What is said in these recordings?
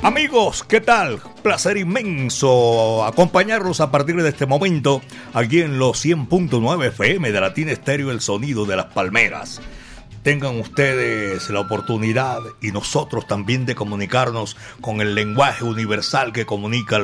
Amigos, ¿qué tal? Placer inmenso acompañarlos a partir de este momento aquí en los 100.9 FM de Latina Estéreo, el sonido de las palmeras. Tengan ustedes la oportunidad y nosotros también de comunicarnos con el lenguaje universal que comunica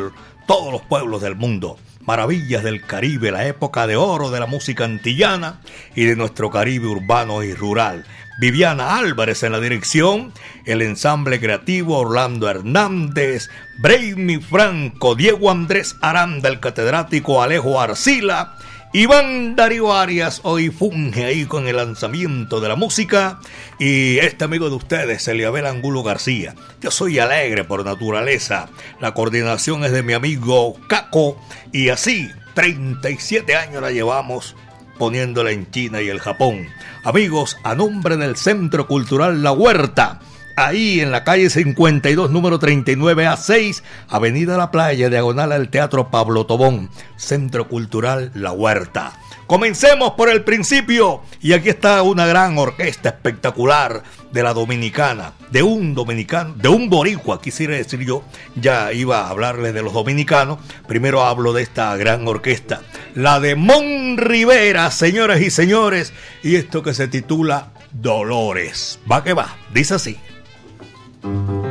todos los pueblos del mundo. Maravillas del Caribe, la época de oro de la música antillana y de nuestro Caribe urbano y rural. Viviana Álvarez en la dirección, el ensamble creativo Orlando Hernández, Brainy Franco, Diego Andrés Aranda, el catedrático Alejo Arcila, Iván Darío Arias hoy funge ahí con el lanzamiento de la música y este amigo de ustedes, Eliabel Angulo García. Yo soy alegre por naturaleza, la coordinación es de mi amigo Caco y así 37 años la llevamos poniéndola en China y el Japón. Amigos, a nombre del Centro Cultural La Huerta, ahí en la calle 52, número 39A6, Avenida La Playa, diagonal al Teatro Pablo Tobón, Centro Cultural La Huerta. Comencemos por el principio y aquí está una gran orquesta espectacular de la dominicana, de un dominicano, de un boricua, quisiera decir yo, ya iba a hablarles de los dominicanos, primero hablo de esta gran orquesta, la de Mon Rivera, señoras y señores, y esto que se titula Dolores. Va que va, dice así. Thank you.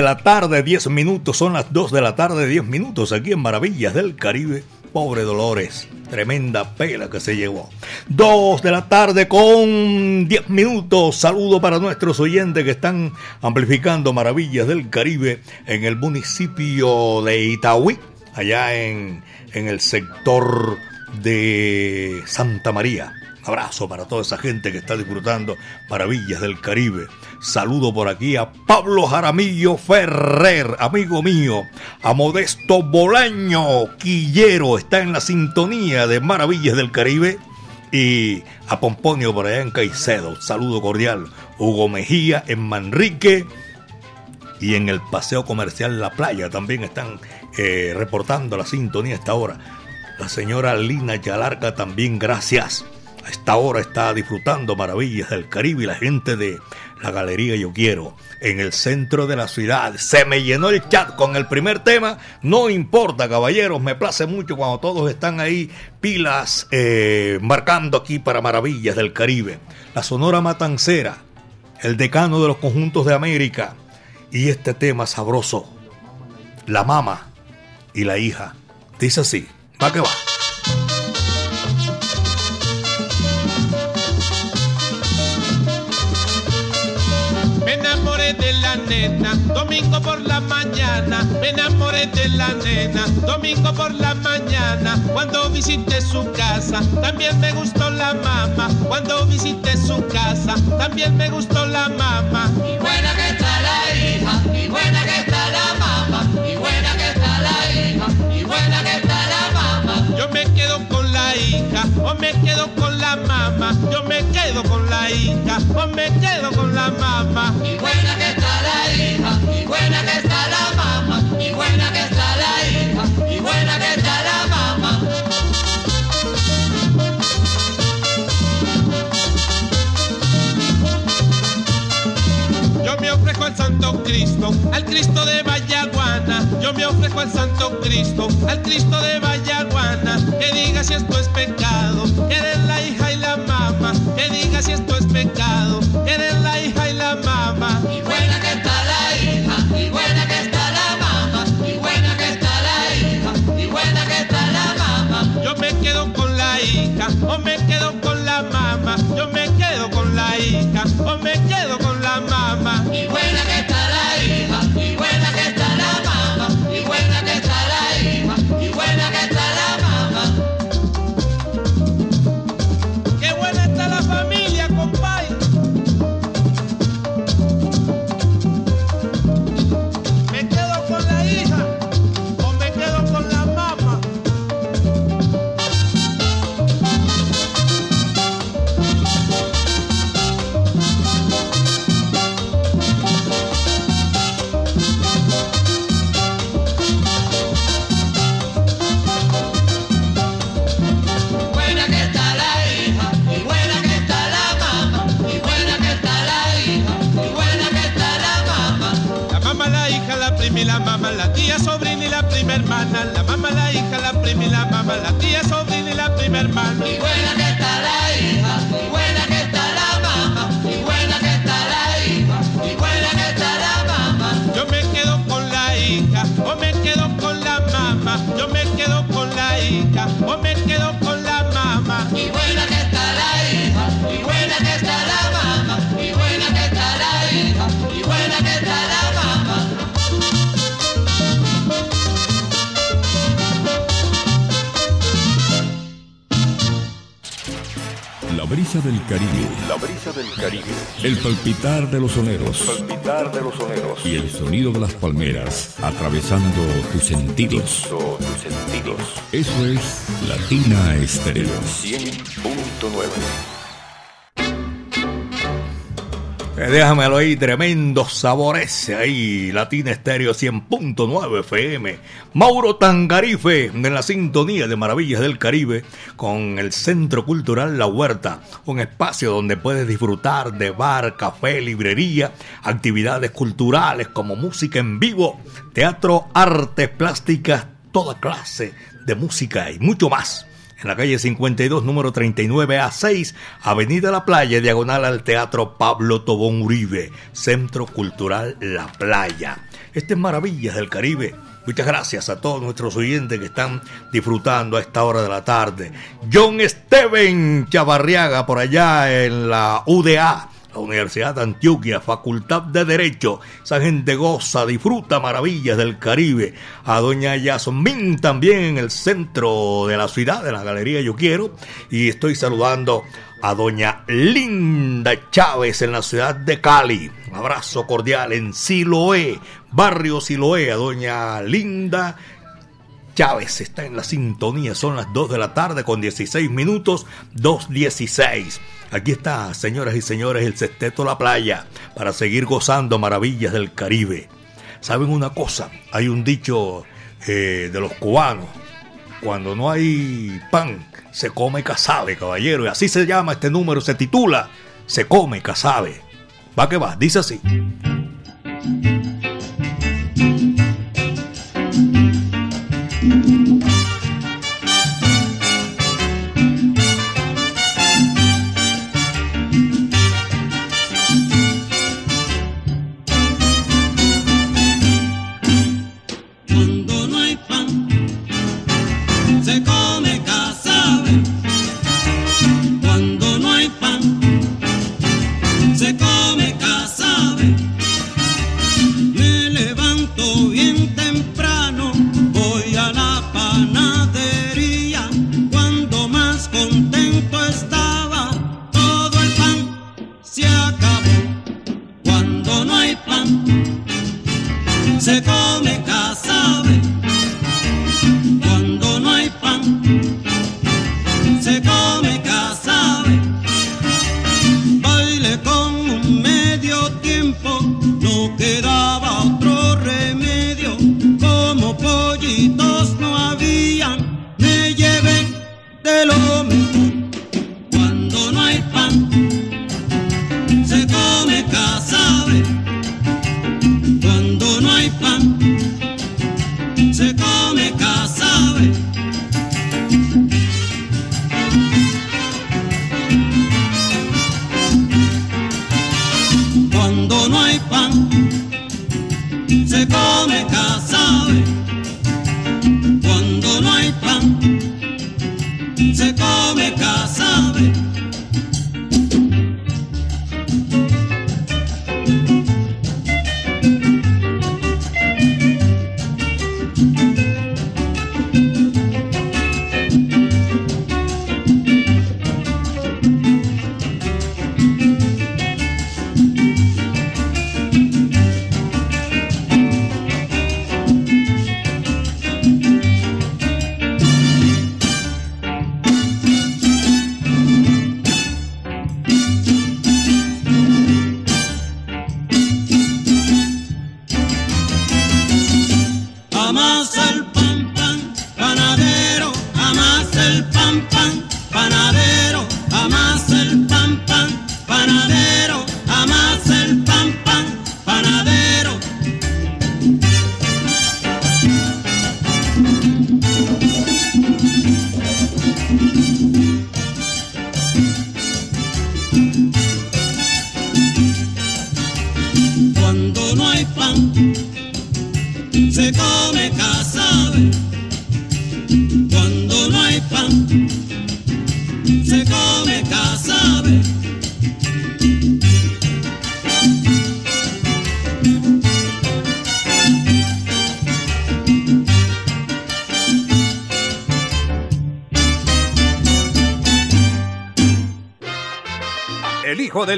De la tarde, 10 minutos, son las 2 de la tarde, 10 minutos aquí en Maravillas del Caribe. Pobre Dolores, tremenda pela que se llevó. 2 de la tarde con 10 minutos. Saludo para nuestros oyentes que están amplificando Maravillas del Caribe en el municipio de Itaúí, allá en, en el sector de Santa María. Abrazo para toda esa gente que está disfrutando maravillas del Caribe. Saludo por aquí a Pablo Jaramillo Ferrer, amigo mío, a Modesto Bolaño Quillero, está en la sintonía de Maravillas del Caribe. Y a Pomponio por allá Caicedo, saludo cordial. Hugo Mejía en Manrique y en el Paseo Comercial La Playa también están eh, reportando la sintonía a esta hora. La señora Lina Yalarca también, gracias. A esta hora está disfrutando maravillas del Caribe y la gente de la Galería Yo Quiero en el centro de la ciudad. Se me llenó el chat con el primer tema. No importa, caballeros, me place mucho cuando todos están ahí pilas eh, marcando aquí para maravillas del Caribe. La Sonora Matancera, el decano de los conjuntos de América y este tema sabroso, la mama y la hija. Dice así. Va que va. Domingo por la mañana. Me enamoré de la nena, domingo por la mañana. Cuando visité su casa, también me gustó la mamá. Cuando visité su casa, también me gustó la mamá. Y buena que está la hija, y buena que está la mamá, y buena que está la hija, y buena que está la yo me quedo con la hija o me quedo con la mamá. Yo me quedo con la hija o me quedo con la mamá. Y buena que está la y buena que está la mamá, y buena que está la hija, y buena que está la mamá. Yo me ofrezco al Santo Cristo, al Cristo de Vallaguana. Yo me ofrezco al Santo Cristo, al Cristo de Vallaguana. Que diga si esto es pecado, eres la hija y la mamá. Que diga si esto es pecado, eres la hija y la mamá. Y buena que está o me quedo con la mamá. Yo me quedo con la hija, o me quedo con brisa del Caribe. La brisa del Caribe. El palpitar de los soneros. palpitar de los soneros. Y el sonido de las palmeras atravesando tus sentidos. tus sentidos. Eso es Latina Estéreo. 100.9. Déjamelo ahí, tremendo sabor ese ahí, Latina Estéreo 100.9 FM. Mauro Tangarife en la sintonía de Maravillas del Caribe con el Centro Cultural La Huerta, un espacio donde puedes disfrutar de bar, café, librería, actividades culturales como música en vivo, teatro, artes plásticas, toda clase de música y mucho más en la calle 52, número 39A6, Avenida La Playa, diagonal al Teatro Pablo Tobón Uribe, Centro Cultural La Playa. Este es Maravillas del Caribe. Muchas gracias a todos nuestros oyentes que están disfrutando a esta hora de la tarde. John Steven Chavarriaga por allá en la UDA la Universidad de Antioquia, Facultad de Derecho. Esa gente goza, disfruta maravillas del Caribe. A doña Yasmín también en el centro de la ciudad, de la Galería Yo Quiero. Y estoy saludando a doña Linda Chávez en la ciudad de Cali. Un abrazo cordial en Siloé, barrio Siloé, a doña Linda Chávez está en la sintonía, son las 2 de la tarde con 16 minutos, 2.16. Aquí está, señoras y señores, el Sexteto La Playa, para seguir gozando maravillas del Caribe. ¿Saben una cosa? Hay un dicho eh, de los cubanos, cuando no hay pan, se come casabe, caballero, y así se llama este número, se titula Se come casabe. Va que va, dice así.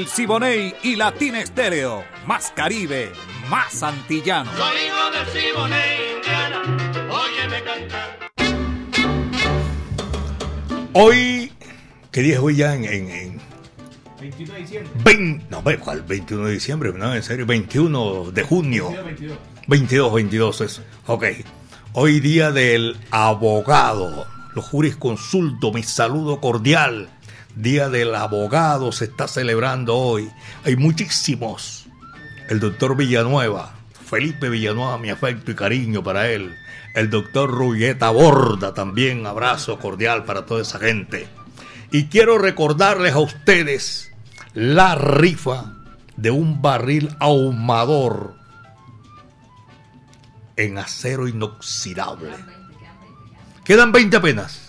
El Siboney y Latina Estéreo. Más Caribe, más antillano. Soy hijo del Siboney, Indiana, óyeme cantar. Hoy, ¿qué día es hoy ya en... en, en 21 de diciembre. no, ¿cuál? 21 de diciembre, no, en serio, 21 de junio. 22, 22, eso. Ok. Hoy día del abogado. Los jurisconsulto, mi saludo cordial. Día del abogado se está celebrando hoy. Hay muchísimos. El doctor Villanueva, Felipe Villanueva, mi afecto y cariño para él. El doctor Rulleta Borda también, abrazo cordial para toda esa gente. Y quiero recordarles a ustedes la rifa de un barril ahumador en acero inoxidable. Quedan 20 apenas.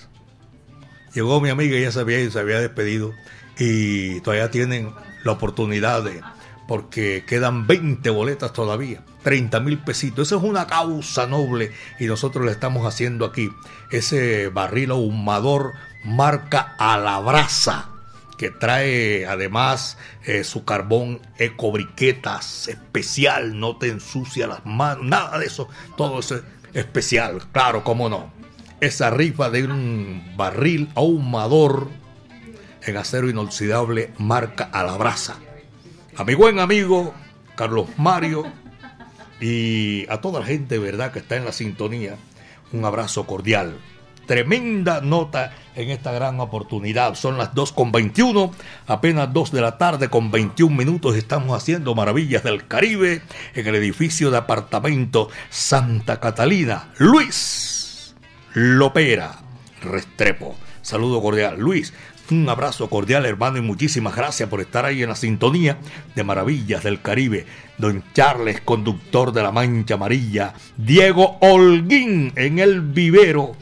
Llegó mi amiga, ya se había, se había despedido y todavía tienen la oportunidad de, porque quedan 20 boletas todavía, 30 mil pesitos. Esa es una causa noble y nosotros le estamos haciendo aquí ese barril ahumador marca a la brasa que trae además eh, su carbón ecobriquetas especial, no te ensucia las manos, nada de eso, todo eso es especial, claro, cómo no. Esa rifa de un barril ahumador en acero inoxidable marca a la brasa. A mi buen amigo Carlos Mario y a toda la gente, ¿verdad?, que está en la sintonía, un abrazo cordial. Tremenda nota en esta gran oportunidad. Son las 2 con 21, apenas 2 de la tarde con 21 minutos. Estamos haciendo maravillas del Caribe en el edificio de apartamento Santa Catalina. Luis Lopera Restrepo. Saludo cordial. Luis, un abrazo cordial, hermano, y muchísimas gracias por estar ahí en la sintonía de Maravillas del Caribe. Don Charles, conductor de la Mancha Amarilla. Diego Holguín en el vivero.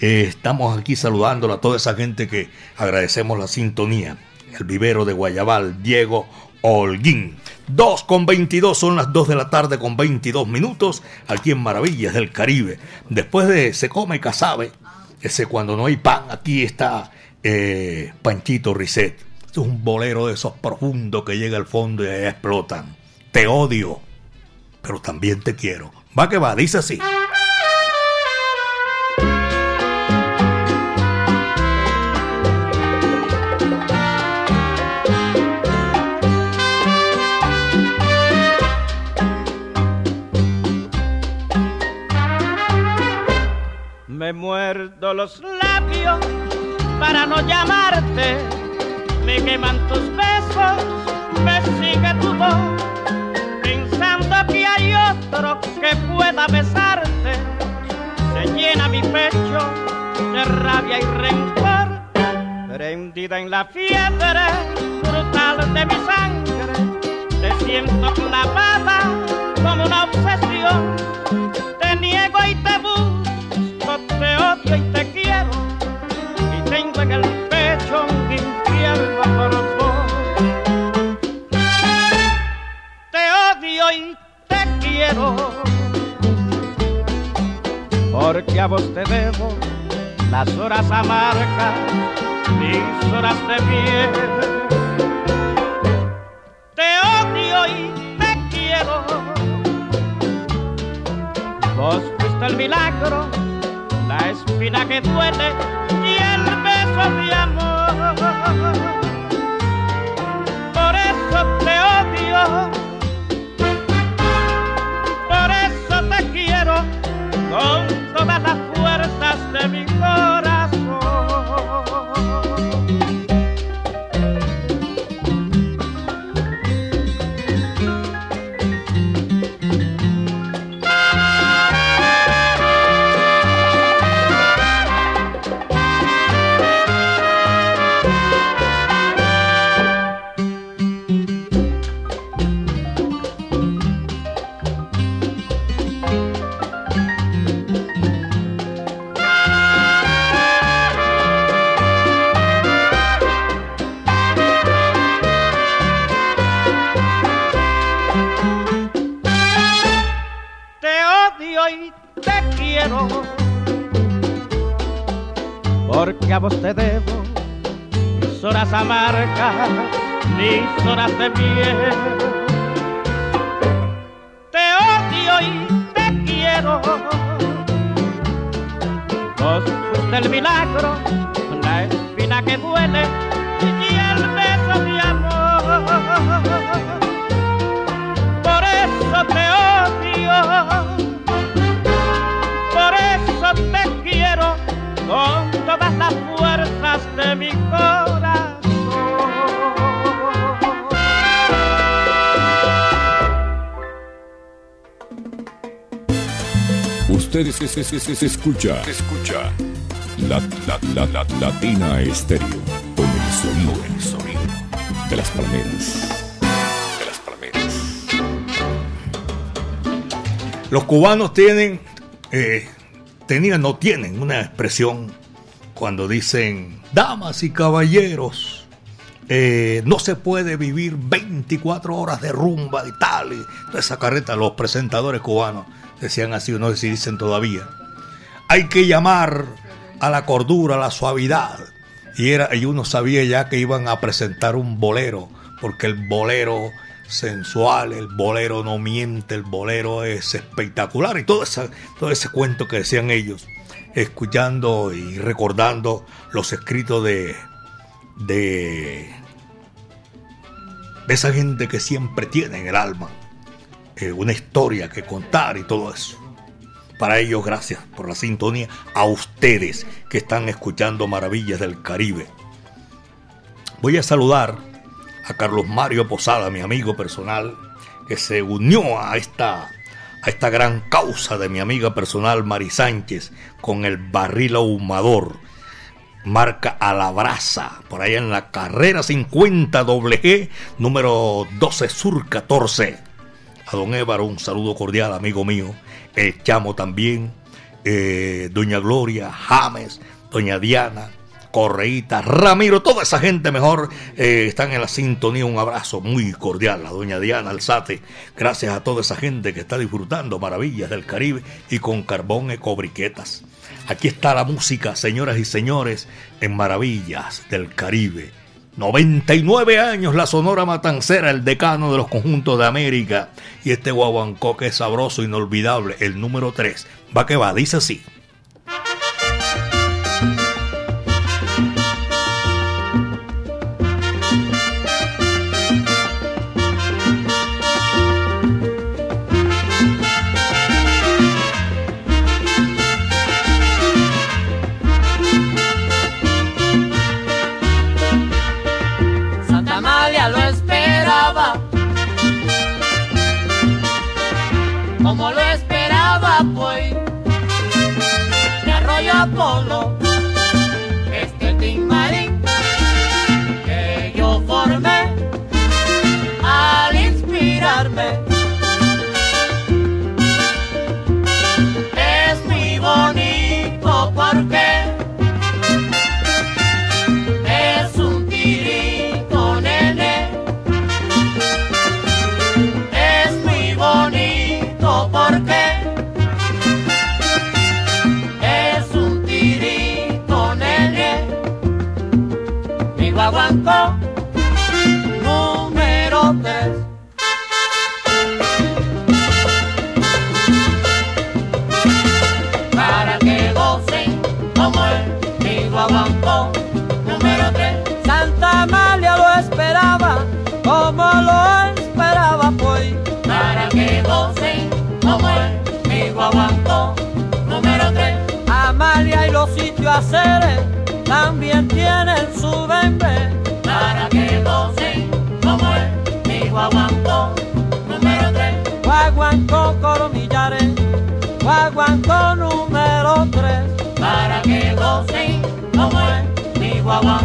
Eh, estamos aquí saludando a toda esa gente que agradecemos la sintonía. El vivero de Guayabal, Diego Holguín. 2 con 22, son las 2 de la tarde con 22 minutos, aquí en Maravillas del Caribe. Después de Se Come Casabe, ese cuando no hay pan, aquí está eh, Panchito Risset. Es un bolero de esos profundos que llega al fondo y ahí explotan. Te odio, pero también te quiero. Va que va, dice así. Muerdo los labios para no llamarte. Me queman tus besos, me sigue tu voz. Pensando que hay otro que pueda besarte. Se llena mi pecho de rabia y rencor. Prendida en la fiebre brutal de mi sangre. Te siento clavada como una obsesión. Te niego y te busco, te odio y te quiero. Y tengo en el pecho un infierno vos. Te odio y te quiero. Porque a vos te debo las horas amargas, mis horas de miel. Te odio y te quiero. Vos fuiste el milagro, espina que duele y el beso de amor. Por eso te odio, por eso te quiero con todas las fuerzas de mi corazón. Horas amargas, mis horas de miel. Te odio y te quiero, vos fuiste el milagro, la espina que duele y el beso de amor. Por eso te odio, por eso te quiero con todas las fuerzas de mi corazón. Ustedes es, es- es- es- escucha, escucha la, la, la, la- Latina Estéreo con el sonido, el sonido de las palmeras. De las palmeras. Los cubanos tienen, eh, tenían, no tienen una expresión cuando dicen damas y caballeros. eh, no se puede vivir 24 horas de rumba y tal. Y toda esa carreta, los presentadores cubanos decían así, no sé dicen todavía. Hay que llamar a la cordura, a la suavidad. Y, era, y uno sabía ya que iban a presentar un bolero, porque el bolero sensual, el bolero no miente, el bolero es espectacular y todo, todo ese cuento que decían ellos, escuchando y recordando los escritos de, de, de esa gente que siempre tiene en el alma una historia que contar y todo eso. Para ellos, gracias por la sintonía a ustedes que están escuchando Maravillas del Caribe. Voy a saludar a Carlos Mario Posada, mi amigo personal, que se unió a esta, a esta gran causa de mi amiga personal Mari Sánchez con el barril ahumador. Marca a la brasa, por allá en la carrera 50 G, número 12 Sur 14. A don Évaro, un saludo cordial, amigo mío. El Chamo también. eh, Doña Gloria, James, Doña Diana, Correíta, Ramiro, toda esa gente mejor eh, están en la sintonía. Un abrazo muy cordial a doña Diana Alzate. Gracias a toda esa gente que está disfrutando maravillas del Caribe y con carbón ecobriquetas. Aquí está la música, señoras y señores, en Maravillas del Caribe. 99 años la Sonora Matancera, el decano de los conjuntos de América. Y este guaguancó que es sabroso, inolvidable, el número 3. Va que va, dice así. Como lo esperaba pues, de Arroyo Apolo, Mi el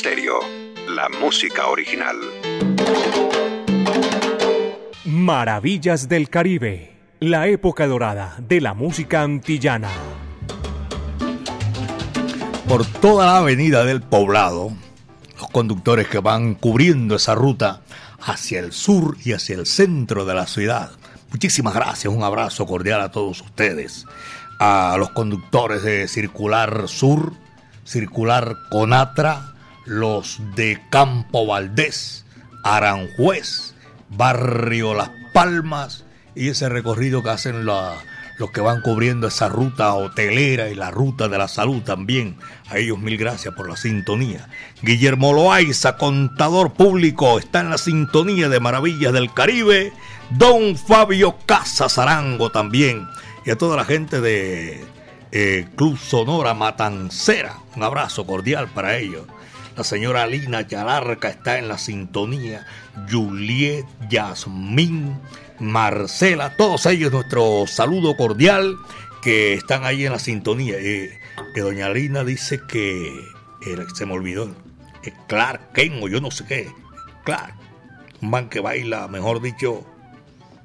Stereo, la música original. Maravillas del Caribe, la época dorada de la música antillana. por toda la avenida del poblado, los conductores que van cubriendo esa ruta hacia el sur y hacia el centro de la ciudad. Muchísimas gracias, un abrazo cordial a todos ustedes. A los conductores de Circular Sur, Circular Conatra, los de Campo Valdés, Aranjuez, barrio Las Palmas y ese recorrido que hacen la, los que van cubriendo esa ruta hotelera y la ruta de la salud también. A ellos mil gracias por la sintonía. Guillermo Loaiza, contador público, está en la sintonía de Maravillas del Caribe. Don Fabio Casas Arango también. Y a toda la gente de eh, Club Sonora Matancera. Un abrazo cordial para ellos. La señora Lina Yalarca está en la sintonía. Juliet, Yasmín, Marcela, todos ellos nuestro saludo cordial que están ahí en la sintonía. Eh, que doña Lina dice que se me olvidó. Eh, Clark Ken o yo no sé qué. Clark. Un man que baila, mejor dicho,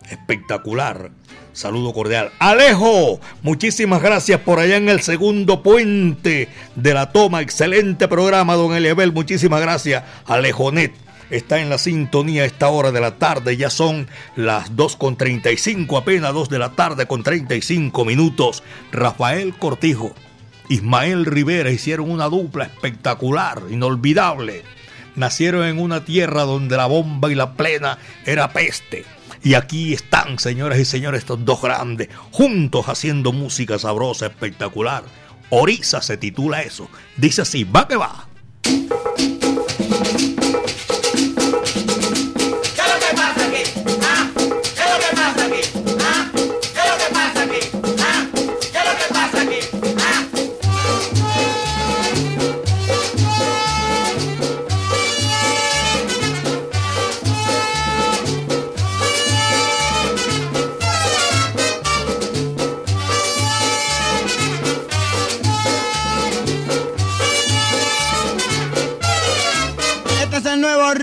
espectacular. Saludo cordial. Alejo, muchísimas gracias por allá en el segundo puente de la toma. Excelente programa, don Eliabel. Muchísimas gracias. Alejonet está en la sintonía a esta hora de la tarde. Ya son las 2 con 35, apenas 2 de la tarde con 35 minutos. Rafael Cortijo, Ismael Rivera hicieron una dupla espectacular, inolvidable. Nacieron en una tierra donde la bomba y la plena era peste y aquí están, señoras y señores, estos dos grandes, juntos haciendo música sabrosa, espectacular. Orisa se titula eso. Dice así, va que va.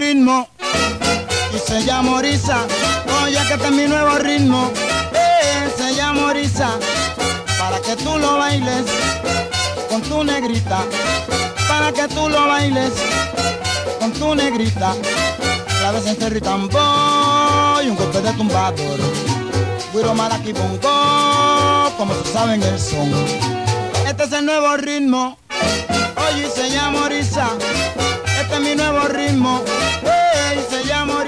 Y se llama Orisa. Oye, que este es mi nuevo ritmo, eh, se llama Orisa. Para que tú lo bailes con tu negrita, para que tú lo bailes con tu negrita. Claves en cerro y tambor y un golpe de tumbador. Guiro maraqui bongo, como tú saben el son. Este es el nuevo ritmo, oye, se llama Orisa. Este es mi nuevo ritmo se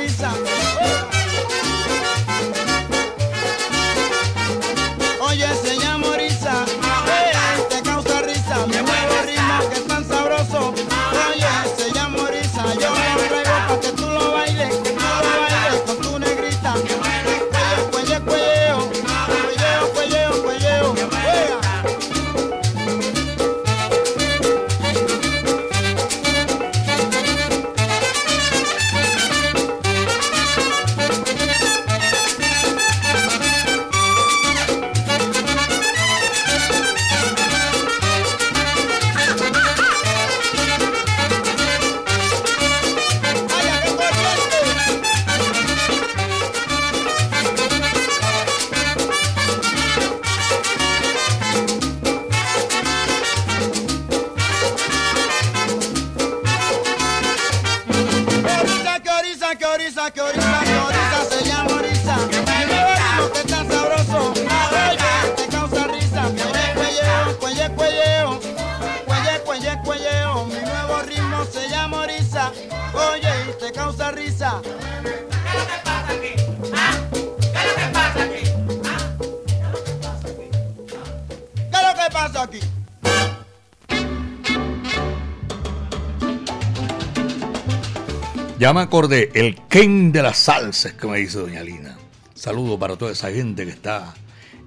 Ya me acordé, el Ken de las salsas que me dice Doña Lina. Saludo para toda esa gente que está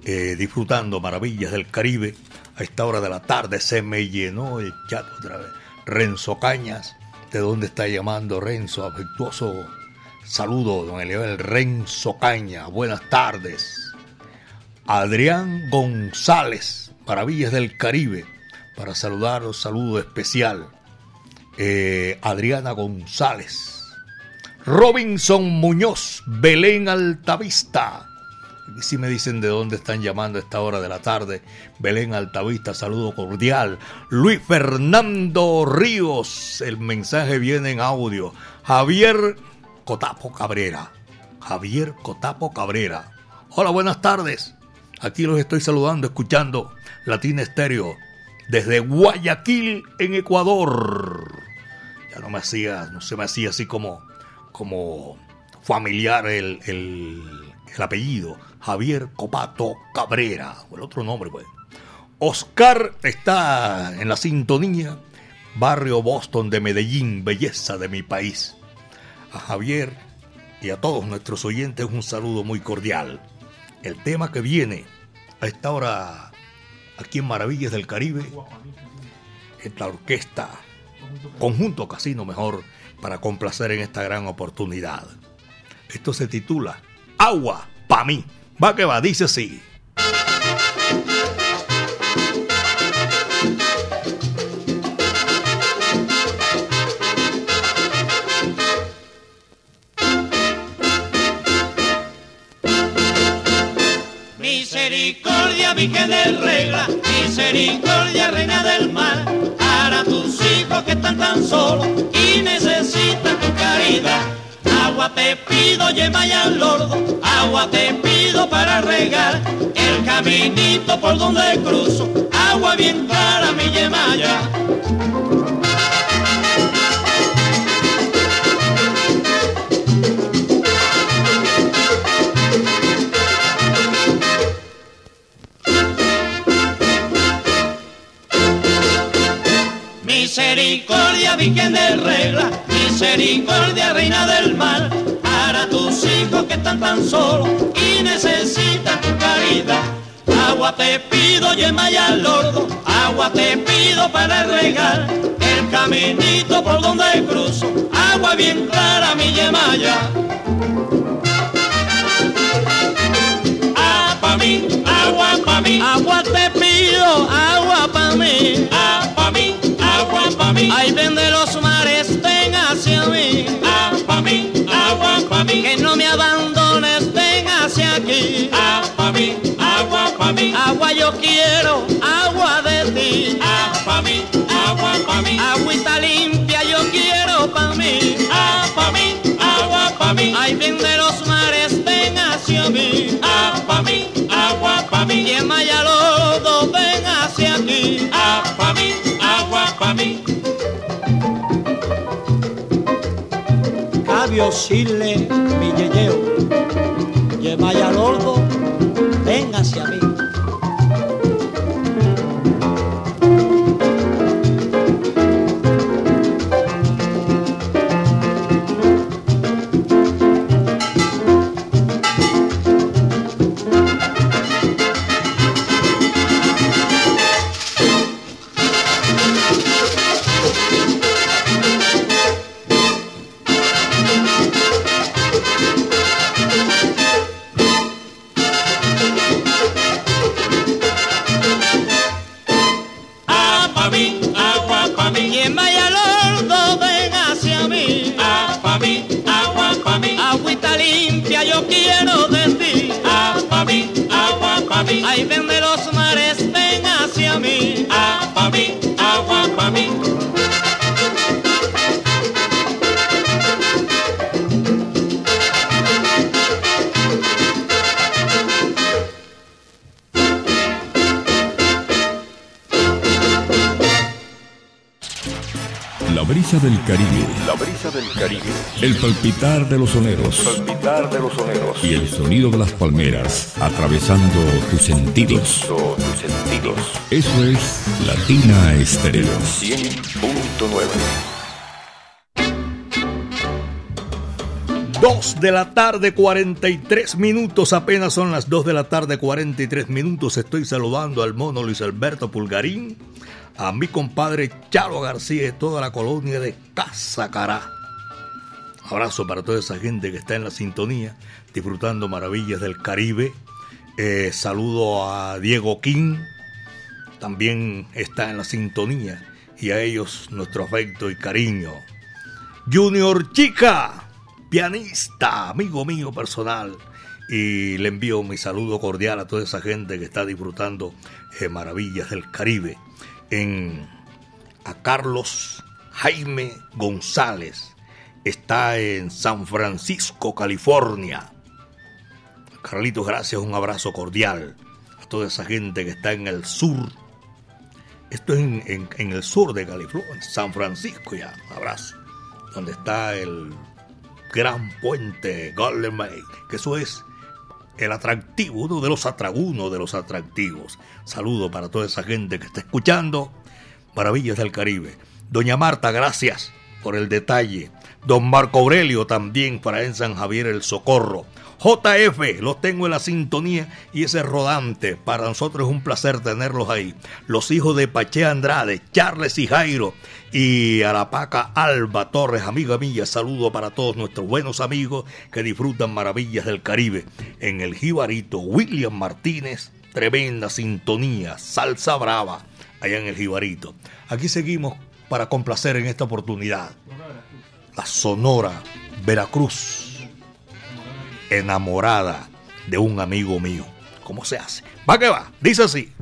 eh, disfrutando maravillas del Caribe. A esta hora de la tarde se me llenó el chat otra vez. Renzo Cañas, ¿de dónde está llamando Renzo? Afectuoso saludo, don Eliabel Renzo Cañas. Buenas tardes. Adrián González, Maravillas del Caribe, para saludar, saludo especial. Eh, Adriana González. Robinson Muñoz, Belén Altavista. Aquí sí me dicen de dónde están llamando a esta hora de la tarde. Belén Altavista, saludo cordial. Luis Fernando Ríos, el mensaje viene en audio. Javier Cotapo Cabrera. Javier Cotapo Cabrera. Hola, buenas tardes. Aquí los estoy saludando, escuchando Latina Estéreo desde Guayaquil, en Ecuador. Ya no me hacía, no se me hacía así como como familiar el, el, el apellido, Javier Copato Cabrera, o el otro nombre, pues. Oscar está en la sintonía, barrio Boston de Medellín, belleza de mi país. A Javier y a todos nuestros oyentes un saludo muy cordial. El tema que viene a esta hora aquí en Maravillas del Caribe es la orquesta, conjunto casino mejor, para complacer en esta gran oportunidad. Esto se titula Agua pa' mí. Va que va, dice así. Virgen de regla, misericordia, reina del mar, para tus hijos que están tan solos y necesitan tu caridad. Agua te pido, lleva ya al lordo, agua te pido para regar el caminito por donde cruzo, agua bien clara mi yemaya. Misericordia, Virgen de regla, misericordia, reina del mar, para tus hijos que están tan solos y necesitan tu caridad. Agua te pido, yema y al lordo, agua te pido para regar el caminito por donde cruzo, agua bien clara mi yemaya. Ah, pa' mí, agua pa' mí, agua te pido, agua pa' mí, ah, ay ven de los Cabio Chile, mi yeyeo, Caribe. El palpitar de los soneros. Palpitar de los soneros. Y el sonido de las palmeras atravesando tus sentidos. tus sentidos. Eso es Latina Estéreo. 100.9. 2 de la tarde, 43 minutos. Apenas son las 2 de la tarde, 43 minutos. Estoy saludando al mono Luis Alberto Pulgarín, a mi compadre Chalo García y toda la colonia de Casacará. Abrazo para toda esa gente que está en la sintonía, disfrutando maravillas del Caribe. Eh, saludo a Diego King, también está en la sintonía. Y a ellos nuestro afecto y cariño. Junior Chica, pianista, amigo mío personal. Y le envío mi saludo cordial a toda esa gente que está disfrutando eh, maravillas del Caribe. En, a Carlos Jaime González. Está en San Francisco, California. Carlitos, gracias, un abrazo cordial a toda esa gente que está en el sur. Esto es en, el sur de California, San Francisco ya, un abrazo. Donde está el gran puente Golden Bay, que eso es el atractivo, uno de los atragunos de los atractivos. Saludo para toda esa gente que está escuchando Maravillas del Caribe. Doña Marta, gracias por el detalle. Don Marco Aurelio también para en San Javier el Socorro. JF, los tengo en la sintonía y ese rodante. Para nosotros es un placer tenerlos ahí. Los hijos de Pache Andrade, Charles y Jairo y Arapaca Alba Torres, amiga mía. Saludo para todos nuestros buenos amigos que disfrutan maravillas del Caribe. En el Jibarito, William Martínez, tremenda sintonía, salsa brava, allá en el Jibarito. Aquí seguimos para complacer en esta oportunidad. Sonora Veracruz enamorada de un amigo mío. ¿Cómo se hace? Va que va, dice así.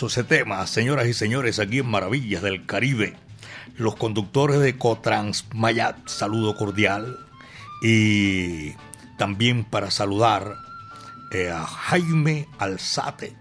Sabroso ese tema, señoras y señores, aquí en Maravillas del Caribe. Los conductores de Cotransmayat, saludo cordial. Y también para saludar eh, a Jaime Alzate.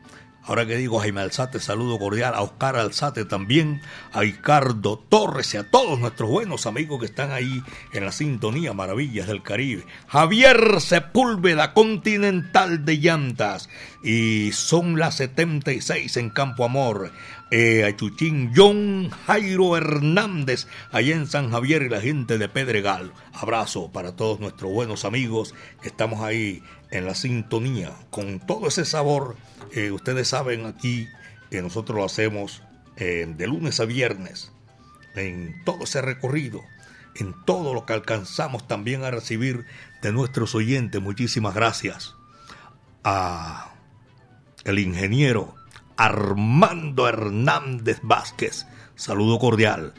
Ahora que digo Jaime Alzate, saludo cordial a Oscar Alzate también, a Ricardo Torres y a todos nuestros buenos amigos que están ahí en la sintonía Maravillas del Caribe. Javier Sepúlveda, Continental de Llantas. Y son las 76 en Campo Amor. Eh, a Chuchín John Jairo Hernández, allá en San Javier y la gente de Pedregal. Abrazo para todos nuestros buenos amigos que estamos ahí en la sintonía con todo ese sabor eh, ustedes saben aquí que nosotros lo hacemos eh, de lunes a viernes, en todo ese recorrido, en todo lo que alcanzamos también a recibir de nuestros oyentes. Muchísimas gracias a el ingeniero Armando Hernández Vázquez. Saludo cordial.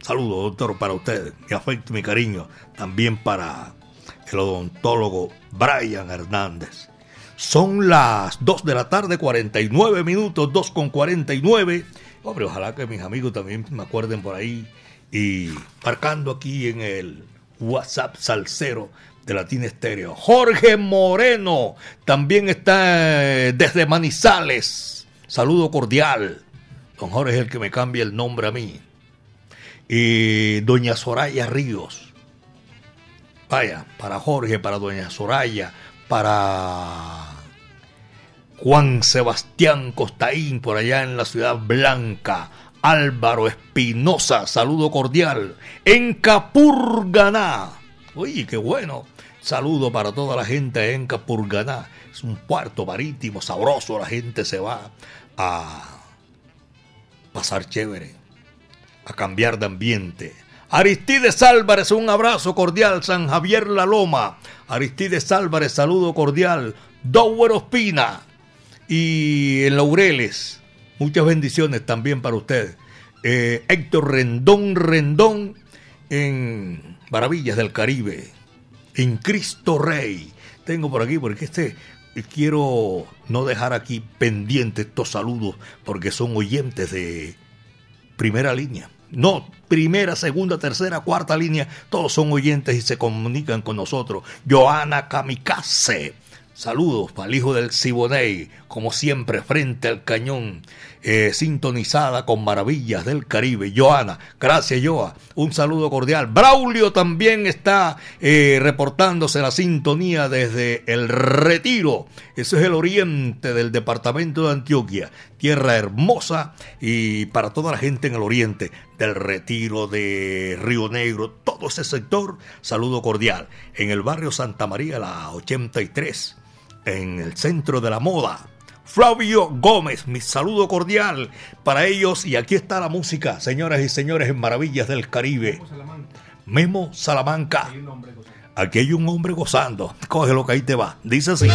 Saludo, doctor, para usted. Mi afecto mi cariño. También para el odontólogo Brian Hernández. Son las 2 de la tarde, 49 minutos, 2 con 49. Hombre, ojalá que mis amigos también me acuerden por ahí. Y marcando aquí en el WhatsApp Salcero de Latina Estéreo. Jorge Moreno también está eh, desde Manizales. Saludo cordial. Don Jorge es el que me cambia el nombre a mí. Y doña Soraya Ríos. Vaya, para Jorge, para doña Soraya, para Juan Sebastián Costaín por allá en la ciudad blanca. Álvaro Espinosa, saludo cordial. En Capurganá. Uy, qué bueno. Saludo para toda la gente en Capurganá. Es un puerto marítimo sabroso. La gente se va a pasar chévere, a cambiar de ambiente. Aristides Álvarez, un abrazo cordial. San Javier La Loma. Aristides Álvarez, saludo cordial. Dower Ospina. Y en Laureles, muchas bendiciones también para usted. Eh, Héctor Rendón Rendón en Maravillas del Caribe. En Cristo Rey. Tengo por aquí, porque este quiero no dejar aquí pendientes estos saludos, porque son oyentes de primera línea. No, primera, segunda, tercera, cuarta línea, todos son oyentes y se comunican con nosotros. Joana Kamikaze, saludos para el hijo del Siboney, como siempre, frente al cañón, eh, sintonizada con maravillas del Caribe. Joana, gracias Joa, un saludo cordial. Braulio también está eh, reportándose la sintonía desde el Retiro. Eso es el oriente del departamento de Antioquia, tierra hermosa y para toda la gente en el oriente del Retiro de Río Negro, todo ese sector, saludo cordial. En el barrio Santa María, la 83, en el centro de la moda Flavio Gómez. Mi saludo cordial para ellos. Y aquí está la música, señoras y señores, en Maravillas del Caribe. Memo Salamanca. Aquí hay un hombre gozando. Cógelo que ahí te va. Dice así.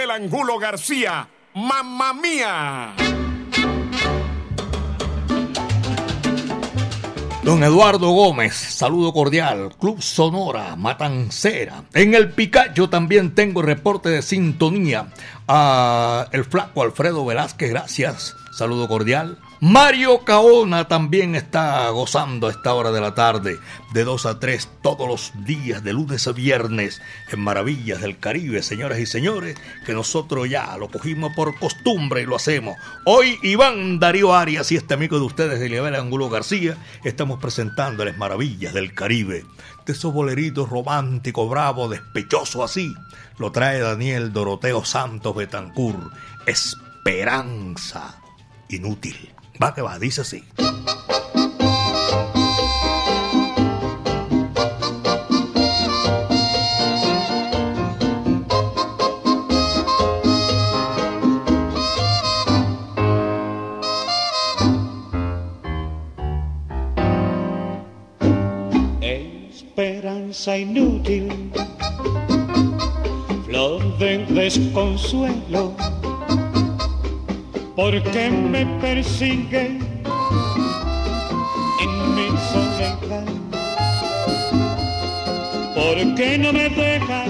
Angulo García, mamá mía. Don Eduardo Gómez, saludo cordial. Club Sonora, Matancera. En el Picacho también tengo reporte de sintonía. A el flaco Alfredo Velázquez, gracias. Saludo cordial. Mario Caona también está gozando a esta hora de la tarde, de 2 a 3 todos los días, de lunes a viernes, en Maravillas del Caribe, señoras y señores, que nosotros ya lo cogimos por costumbre y lo hacemos. Hoy Iván Darío Arias y este amigo de ustedes, Eliabel Angulo García, estamos presentándoles Maravillas del Caribe. De esos boleritos románticos, bravo, despechoso así, lo trae Daniel Doroteo Santos Betancur. Esperanza inútil. Va que va, dice así. Esperanza inútil, flor de desconsuelo porque me persigue en mi soledad, porque no me deja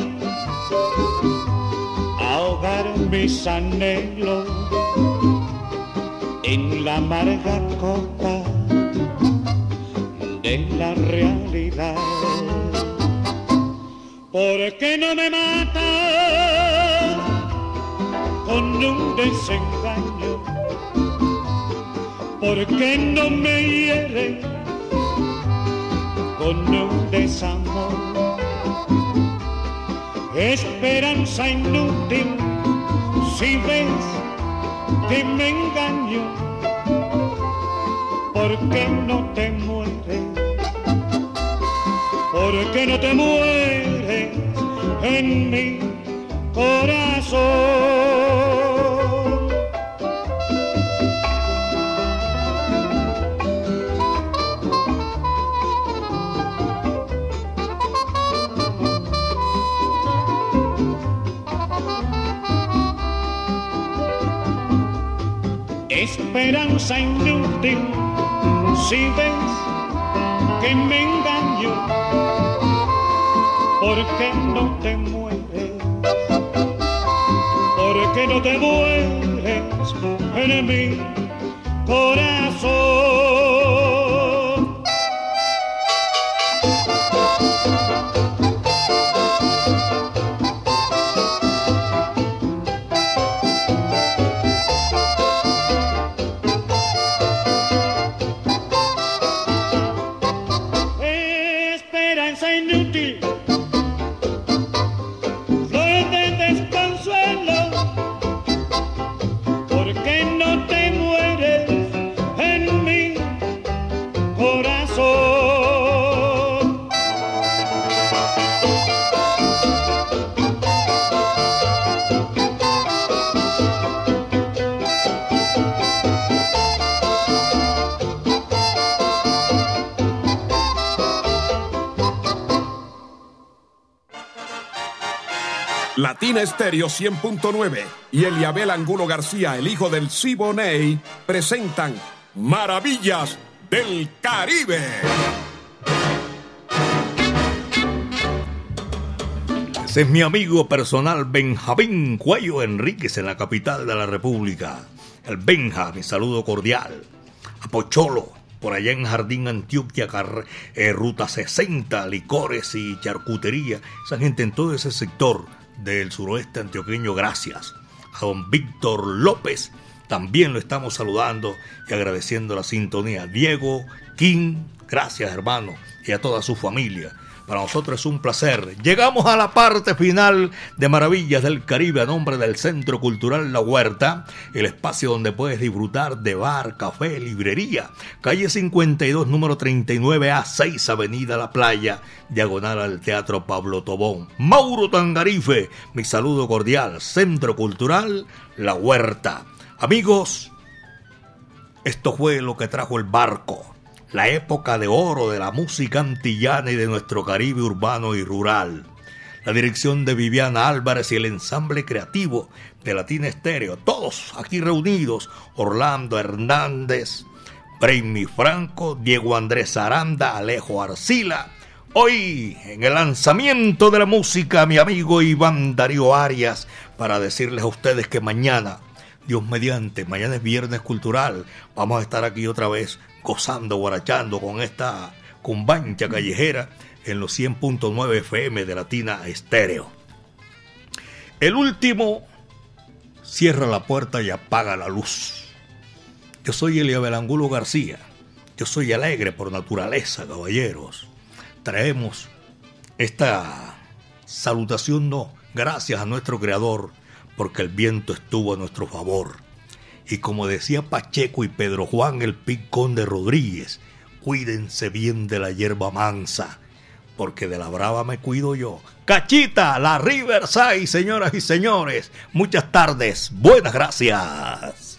ahogar mis anhelos en la amarga copa de la realidad, porque no me mata con un desengaño ¿por qué no me hiere con un desamor? Esperanza inútil, si ves que me engaño, ¿por qué no te mueres? ¿Por qué no te mueres en mi corazón? Esperanza inútil. Si ves que me engaño ¿por qué no te mueres ¿por qué no te mueres en mi corazón Estéreo 100.9 y Eliabel Angulo García, el hijo del Siboney, presentan Maravillas del Caribe. Ese es mi amigo personal Benjamín Cuello Enríquez en la capital de la República. El Benja, mi saludo cordial. A Pocholo, por allá en Jardín Antioquia, eh, Ruta 60, licores y charcutería. Esa gente en todo ese sector del suroeste antioqueño, gracias. A don Víctor López, también lo estamos saludando y agradeciendo la sintonía. Diego King, gracias hermano, y a toda su familia. Para nosotros es un placer. Llegamos a la parte final de Maravillas del Caribe a nombre del Centro Cultural La Huerta, el espacio donde puedes disfrutar de bar, café, librería. Calle 52, número 39A, 6 Avenida La Playa, diagonal al Teatro Pablo Tobón. Mauro Tangarife, mi saludo cordial. Centro Cultural La Huerta. Amigos, esto fue lo que trajo el barco la época de oro de la música antillana y de nuestro Caribe urbano y rural. La dirección de Viviana Álvarez y el ensamble creativo de Latina Estéreo, todos aquí reunidos, Orlando Hernández, Brainy Franco, Diego Andrés Aranda, Alejo Arcila. Hoy, en el lanzamiento de la música, mi amigo Iván Darío Arias, para decirles a ustedes que mañana Dios mediante, mañana es viernes cultural. Vamos a estar aquí otra vez gozando, guarachando con esta cumbancha callejera en los 100.9 FM de Latina Estéreo. El último cierra la puerta y apaga la luz. Yo soy Eliabel Angulo García. Yo soy alegre por naturaleza, caballeros. Traemos esta salutación no, gracias a nuestro Creador, porque el viento estuvo a nuestro favor. Y como decía Pacheco y Pedro Juan el Picón de Rodríguez, cuídense bien de la hierba mansa, porque de la brava me cuido yo. Cachita, la Riverside, señoras y señores. Muchas tardes. Buenas gracias.